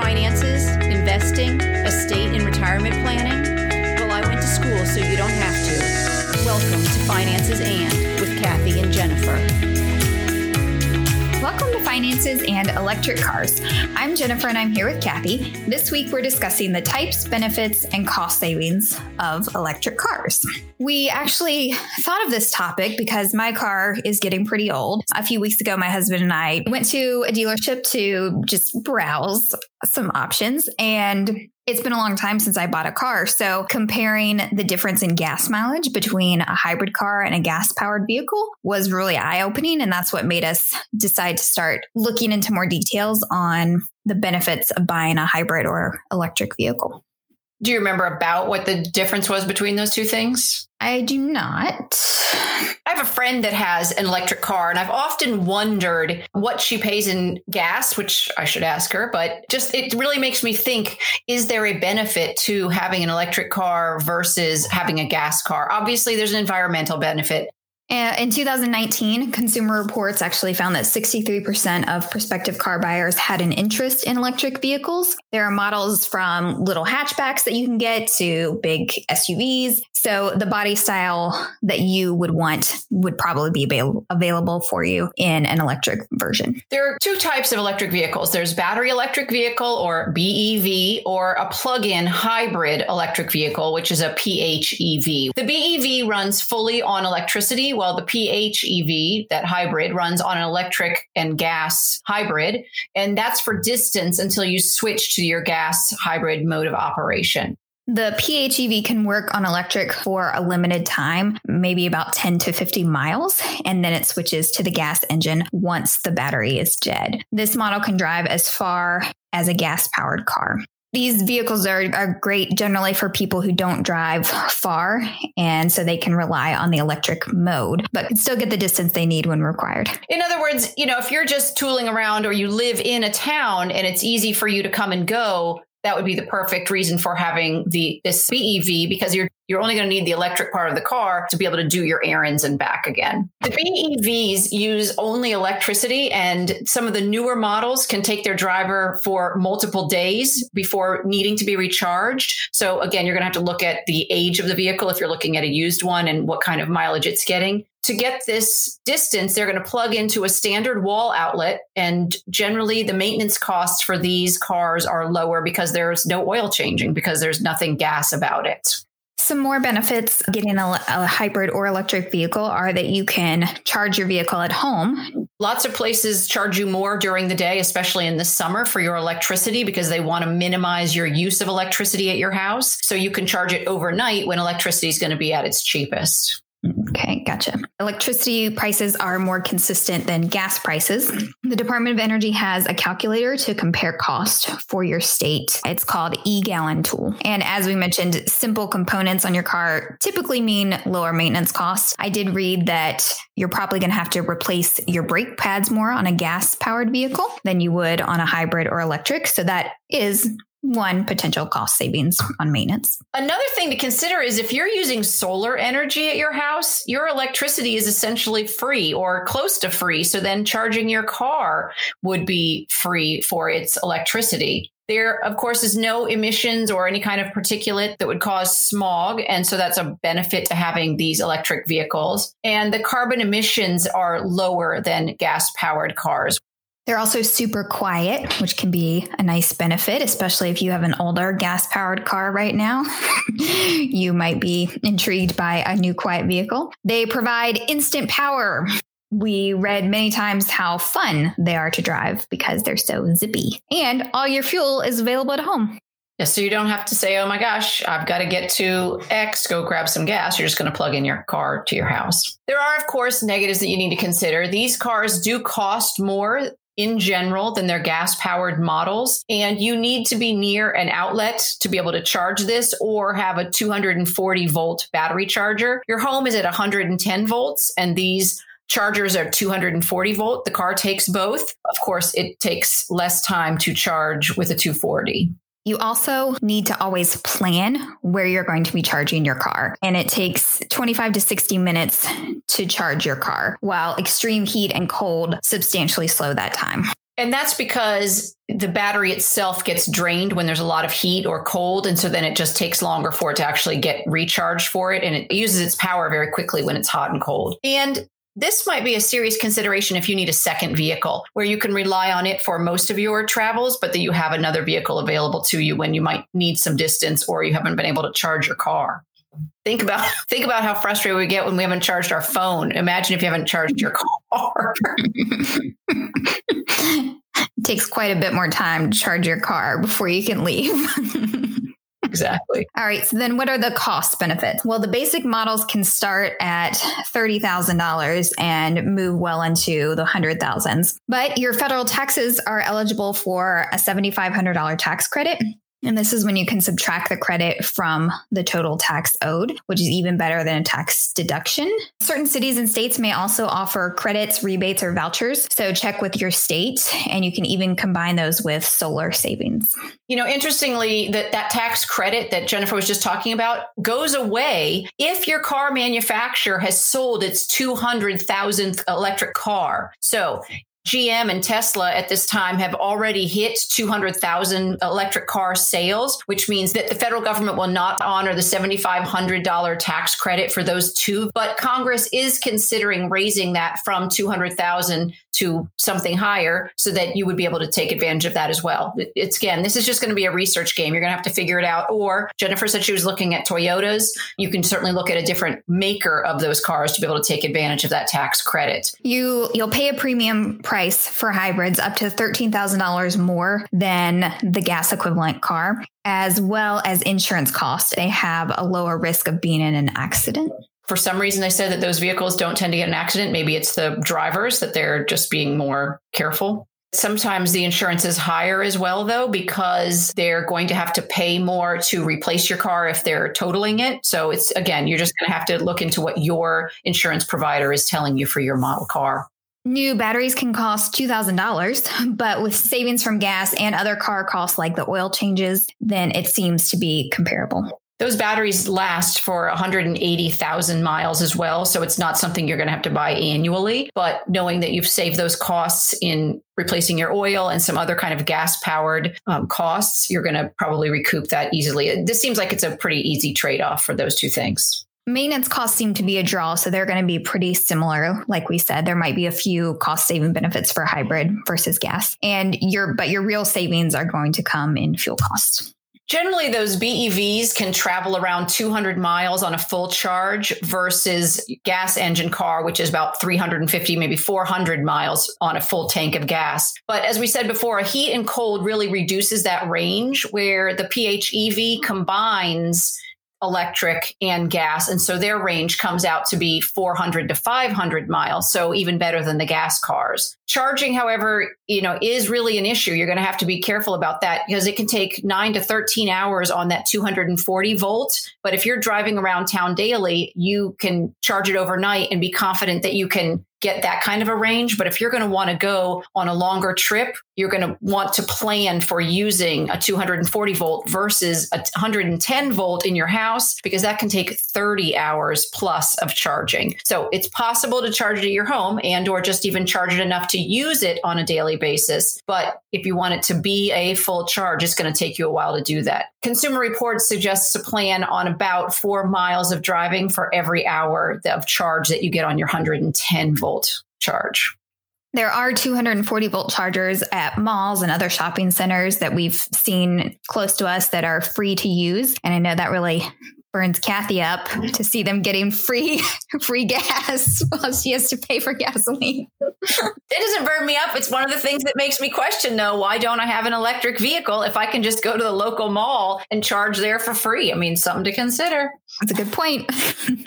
finances, investing, estate and retirement planning? Well, I went to school so you don't have to. Welcome to Finances and with Kathy and Jennifer. Finances and Electric Cars. I'm Jennifer and I'm here with Kathy. This week we're discussing the types, benefits, and cost savings of electric cars. We actually thought of this topic because my car is getting pretty old. A few weeks ago, my husband and I went to a dealership to just browse some options and it's been a long time since I bought a car. So comparing the difference in gas mileage between a hybrid car and a gas powered vehicle was really eye opening. And that's what made us decide to start looking into more details on the benefits of buying a hybrid or electric vehicle. Do you remember about what the difference was between those two things? I do not. I have a friend that has an electric car, and I've often wondered what she pays in gas, which I should ask her, but just it really makes me think is there a benefit to having an electric car versus having a gas car? Obviously, there's an environmental benefit, in 2019, Consumer Reports actually found that 63% of prospective car buyers had an interest in electric vehicles. There are models from little hatchbacks that you can get to big SUVs. So the body style that you would want would probably be avail- available for you in an electric version. There are two types of electric vehicles. There's battery electric vehicle or BEV or a plug-in hybrid electric vehicle, which is a PHEV. The BEV runs fully on electricity while the PHEV, that hybrid, runs on an electric and gas hybrid. And that's for distance until you switch to your gas hybrid mode of operation. The PHEV can work on electric for a limited time, maybe about 10 to 50 miles, and then it switches to the gas engine once the battery is dead. This model can drive as far as a gas powered car. These vehicles are, are great generally for people who don't drive far, and so they can rely on the electric mode, but can still get the distance they need when required. In other words, you know, if you're just tooling around or you live in a town and it's easy for you to come and go, that would be the perfect reason for having the this BEV because you're you're only going to need the electric part of the car to be able to do your errands and back again. The BEVs use only electricity and some of the newer models can take their driver for multiple days before needing to be recharged. So again, you're going to have to look at the age of the vehicle if you're looking at a used one and what kind of mileage it's getting to get this distance, they're going to plug into a standard wall outlet. And generally, the maintenance costs for these cars are lower because there's no oil changing, because there's nothing gas about it. Some more benefits getting a, a, hybrid or electric vehicle are that you can charge your vehicle at home. Lots of places charge you more during the day, especially in the summer for your electricity because they want to minimize your use of electricity at your house. So you can charge it overnight when electricity is going to be at its cheapest. Okay, gotcha. Electricity prices are more consistent than gas prices. The Department of Energy has a calculator to compare cost for your state. It's called eGallon tool. And as we mentioned, simple components on your car typically mean lower maintenance costs. I did read that you're probably going to have to replace your brake pads more on a gas powered vehicle than you would on a hybrid or electric. So that is one potential cost savings on maintenance. Another thing to consider is if you're using solar energy at your house, your electricity is essentially free or close to free. So then charging your car would be free for its electricity. There, of course, is no emissions or any kind of particulate that would cause smog. And so that's a benefit to having these electric vehicles. And the carbon emissions are lower than gas powered cars. They're also super quiet, which can be a nice benefit, especially if you have an older gas powered car right now. you might be intrigued by a new quiet vehicle. They provide instant power. We read many times how fun they are to drive because they're so zippy. And all your fuel is available at home. Yeah, so you don't have to say, oh my gosh, I've got to get to X, go grab some gas. You're just going to plug in your car to your house. There are, of course, negatives that you need to consider. These cars do cost more in general than their gas powered models. And you need to be near an outlet to be able to charge this or have a 240 volt battery charger. Your home is at 110 volts, and these chargers are 240 volt. The car takes both. Of course, it takes less time to charge with a 240. You also need to always plan where you're going to be charging your car. And it takes 25 to 60 minutes to charge your car, while extreme heat and cold substantially slow that time. And that's because the battery itself gets drained when there's a lot of heat or cold. And so then it just takes longer for it to actually get recharged for it. And it uses its power very quickly when it's hot and cold. And this might be a serious consideration if you need a second vehicle where you can rely on it for most of your travels, but that you have another vehicle available to you when you might need some distance or you haven't been able to charge your car. Think about think about how frustrated we get when we haven't charged our phone. Imagine if you haven't charged your car. it takes quite a bit more time to charge your car before you can leave. exactly. All right. So then what are the cost benefits? Well, the basic models can start at $30,000 and move well into the hundred thousands. But your federal taxes are eligible for a $7,500 tax credit. And this is when you can subtract the credit from the total tax owed, which is even better than a tax deduction. Certain cities and states may also offer credits, rebates, or vouchers. So check with your state, and you can even combine those with solar savings. You know, interestingly, that that tax credit that Jennifer was just talking about goes away if your car manufacturer has sold its 200,000th electric car. So GM and Tesla at this time have already hit 200,000 electric car sales, which means that the federal government will not honor the $7,500 tax credit for those two. But Congress is considering raising that from 200,000 to something higher so that you would be able to take advantage of that as well. It's again, this is just going to be a research game. You're going to have to figure it out. Or Jennifer said she was looking at Toyotas. You can certainly look at a different maker of those cars to be able to take advantage of that tax credit. You you'll pay a premium price for hybrids up to $13,000 more than the gas equivalent car as well as insurance costs. They have a lower risk of being in an accident for some reason they said that those vehicles don't tend to get an accident. Maybe it's the drivers that they're just being more careful. Sometimes the insurance is higher as well, though, because they're going to have to pay more to replace your car if they're totaling it. So it's again, you're just going to have to look into what your insurance provider is telling you for your model car. New batteries can cost $2,000, but with savings from gas and other car costs like the oil changes, then it seems to be comparable. Those batteries last for 180,000 miles as well. So it's not something you're going to have to buy annually. But knowing that you've saved those costs in replacing your oil and some other kind of gas powered um, costs, you're going to probably recoup that easily. This seems like it's a pretty easy trade off for those two things. Maintenance costs seem to be a draw, so they're going to be pretty similar. Like we said, there might be a few cost saving benefits for hybrid versus gas, and your but your real savings are going to come in fuel costs. Generally, those BEVs can travel around 200 miles on a full charge versus gas engine car, which is about 350, maybe 400 miles on a full tank of gas. But as we said before, a heat and cold really reduces that range where the PHEV combines electric and gas. And so their range comes out to be 400 to 500 miles. So even better than the gas cars. Charging, however, you know, is really an issue. You're going to have to be careful about that because it can take nine to 13 hours on that 240 volt. But if you're driving around town daily, you can charge it overnight and be confident that you can get that kind of a range. But if you're going to want to go on a longer trip, you're going to want to plan for using a 240 volt versus a 110 volt in your house because that can take 30 hours plus of charging. So it's possible to charge it at your home and or just even charge it enough to use it on a daily basis. But if you want it to be a full charge, it's going to take you a while to do that. Consumer Reports suggests a plan on about four miles of driving for every hour of charge that you get on your 110 volt charge. There are 240 volt chargers at malls and other shopping centers that we've seen close to us that are free to use. And I know that really burns Kathy up mm-hmm. to see them getting free free gas while she has to pay for gasoline. it doesn't burn me up. It's one of the things that makes me question though, why don't I have an electric vehicle if I can just go to the local mall and charge there for free? I mean, something to consider. That's a good point.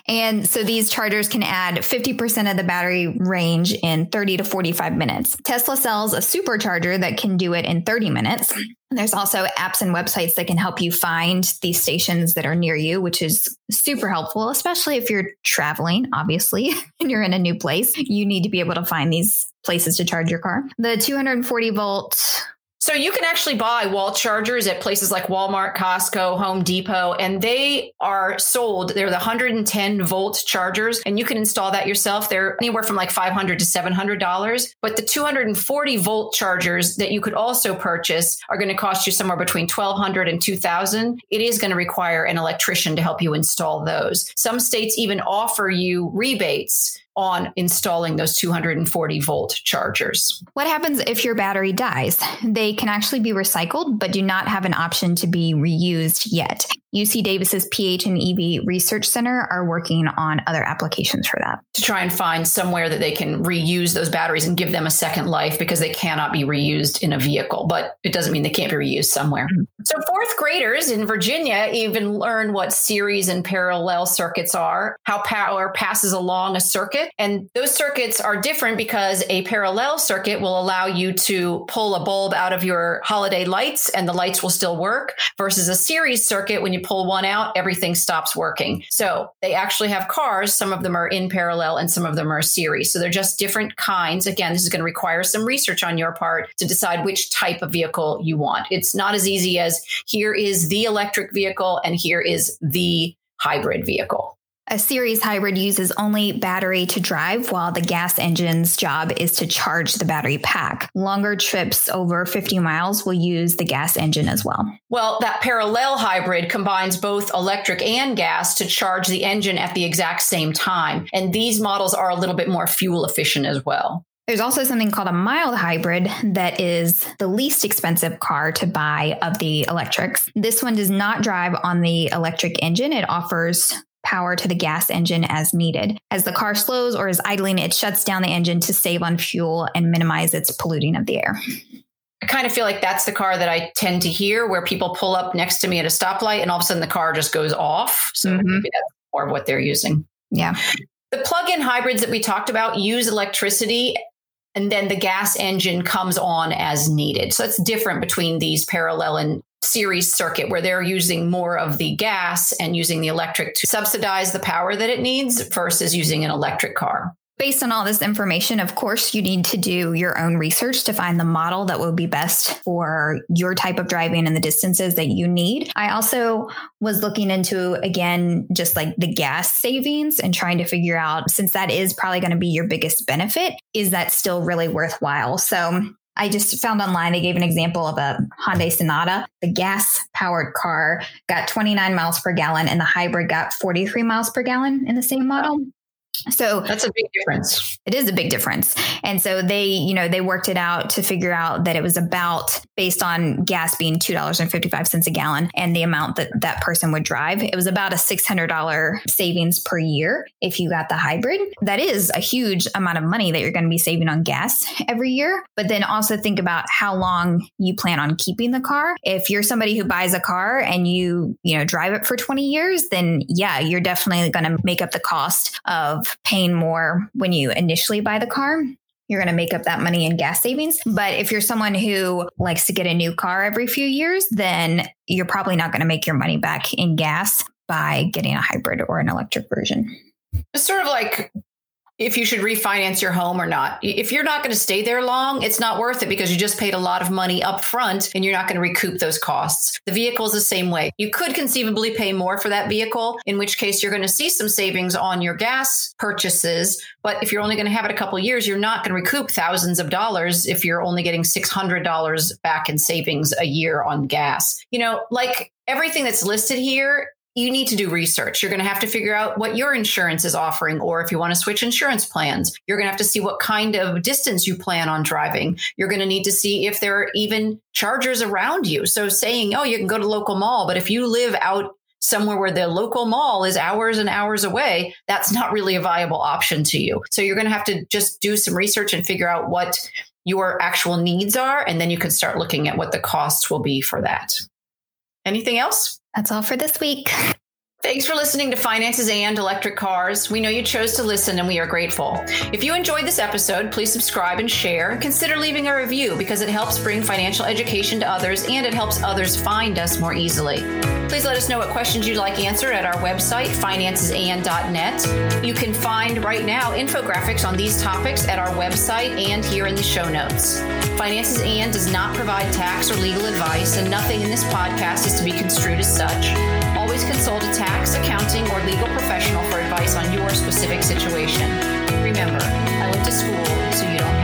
and so these chargers can add 50% of the battery range in 30 to 45 minutes. Tesla sells a supercharger that can do it in 30 minutes. There's also apps and websites that can help you find these stations that are near you, which is super helpful, especially if you're traveling, obviously, and you're in a new place. You need to be able to find these places to charge your car. The 240 volt So you can actually buy wall chargers at places like Walmart, Costco, Home Depot, and they are sold. They're the 110 volt chargers, and you can install that yourself. They're anywhere from like 500 to 700 dollars. But the 240 volt chargers that you could also purchase are going to cost you somewhere between 1200 and 2000. It is going to require an electrician to help you install those. Some states even offer you rebates on installing those 240 volt chargers. What happens if your battery dies? They can actually be recycled, but do not have an option to be reused yet. UC Davis's PH and EV Research Center are working on other applications for that. To try and find somewhere that they can reuse those batteries and give them a second life because they cannot be reused in a vehicle, but it doesn't mean they can't be reused somewhere. Mm-hmm. So, fourth graders in Virginia even learn what series and parallel circuits are, how power passes along a circuit. And those circuits are different because a parallel circuit will allow you to pull a bulb out of your holiday lights and the lights will still work versus a series circuit when you pull one out, everything stops working. So they actually have cars. Some of them are in parallel and some of them are series. So they're just different kinds. Again, this is going to require some research on your part to decide which type of vehicle you want. It's not as easy as here is the electric vehicle and here is the hybrid vehicle. A series hybrid uses only battery to drive, while the gas engine's job is to charge the battery pack. Longer trips over 50 miles will use the gas engine as well. Well, that parallel hybrid combines both electric and gas to charge the engine at the exact same time. And these models are a little bit more fuel efficient as well. There's also something called a mild hybrid that is the least expensive car to buy of the electrics. This one does not drive on the electric engine. It offers power to the gas engine as needed. As the car slows or is idling, it shuts down the engine to save on fuel and minimize its polluting of the air. I kind of feel like that's the car that I tend to hear where people pull up next to me at a stoplight and all of a sudden the car just goes off. So mm-hmm. maybe that's more of what they're using. Yeah. The plug in hybrids that we talked about use electricity and then the gas engine comes on as needed. So it's different between these parallel and series circuit where they're using more of the gas and using the electric to subsidize the power that it needs versus using an electric car. Based on all this information, of course, you need to do your own research to find the model that will be best for your type of driving and the distances that you need. I also was looking into, again, just like the gas savings and trying to figure out, since that is probably going to be your biggest benefit, is that still really worthwhile? So I just found online they gave an example of a Hyundai Sonata. The gas powered car got 29 miles per gallon and the hybrid got 43 miles per gallon in the same model. So that's a big difference. It is a big difference. And so they, you know, they worked it out to figure out that it was about based on gas being $2.55 a gallon and the amount that that person would drive. It was about a $600 savings per year if you got the hybrid. That is a huge amount of money that you're going to be saving on gas every year. But then also think about how long you plan on keeping the car. If you're somebody who buys a car and you, you know, drive it for 20 years, then yeah, you're definitely going to make up the cost of paying more when you initially buy the car you're going to make up that money in gas savings. But if you're someone who likes to get a new car every few years, then you're probably not going to make your money back in gas by getting a hybrid or an electric version. It's sort of like if you should refinance your home or not. If you're not going to stay there long, it's not worth it because you just paid a lot of money up front and you're not going to recoup those costs. The vehicle is the same way. You could conceivably pay more for that vehicle, in which case you're going to see some savings on your gas purchases. But if you're only going to have it a couple years, you're not going to recoup thousands of dollars if you're only getting $600 back in savings a year on gas. You know, like everything that's listed here you need to do research. You're going to have to figure out what your insurance is offering, or if you want to switch insurance plans, you're going to have to see what kind of distance you plan on driving. You're going to need to see if there are even chargers around you. So saying, oh, you can go to local mall, but if you live out somewhere where the local mall is hours and hours away, that's not really a viable option to you. So you're going to have to just do some research and figure out what your actual needs are. And then you can start looking at what the costs will be for that. Anything else? That's all for this week. Thanks for listening to Finances and Electric Cars. We know you chose to listen and we are grateful. If you enjoyed this episode, please subscribe and share consider leaving a review because it helps bring financial education to others and it helps others find us more easily. Please let us know what questions you'd like answered at our website, financesand.net. You can find right now infographics on these topics at our website and here in the show notes. Finances and does not provide tax or legal advice, and nothing in this podcast is to be construed as such. Always consult a tax, accounting, or legal professional for advice on your specific situation. Remember, I went to school so you don't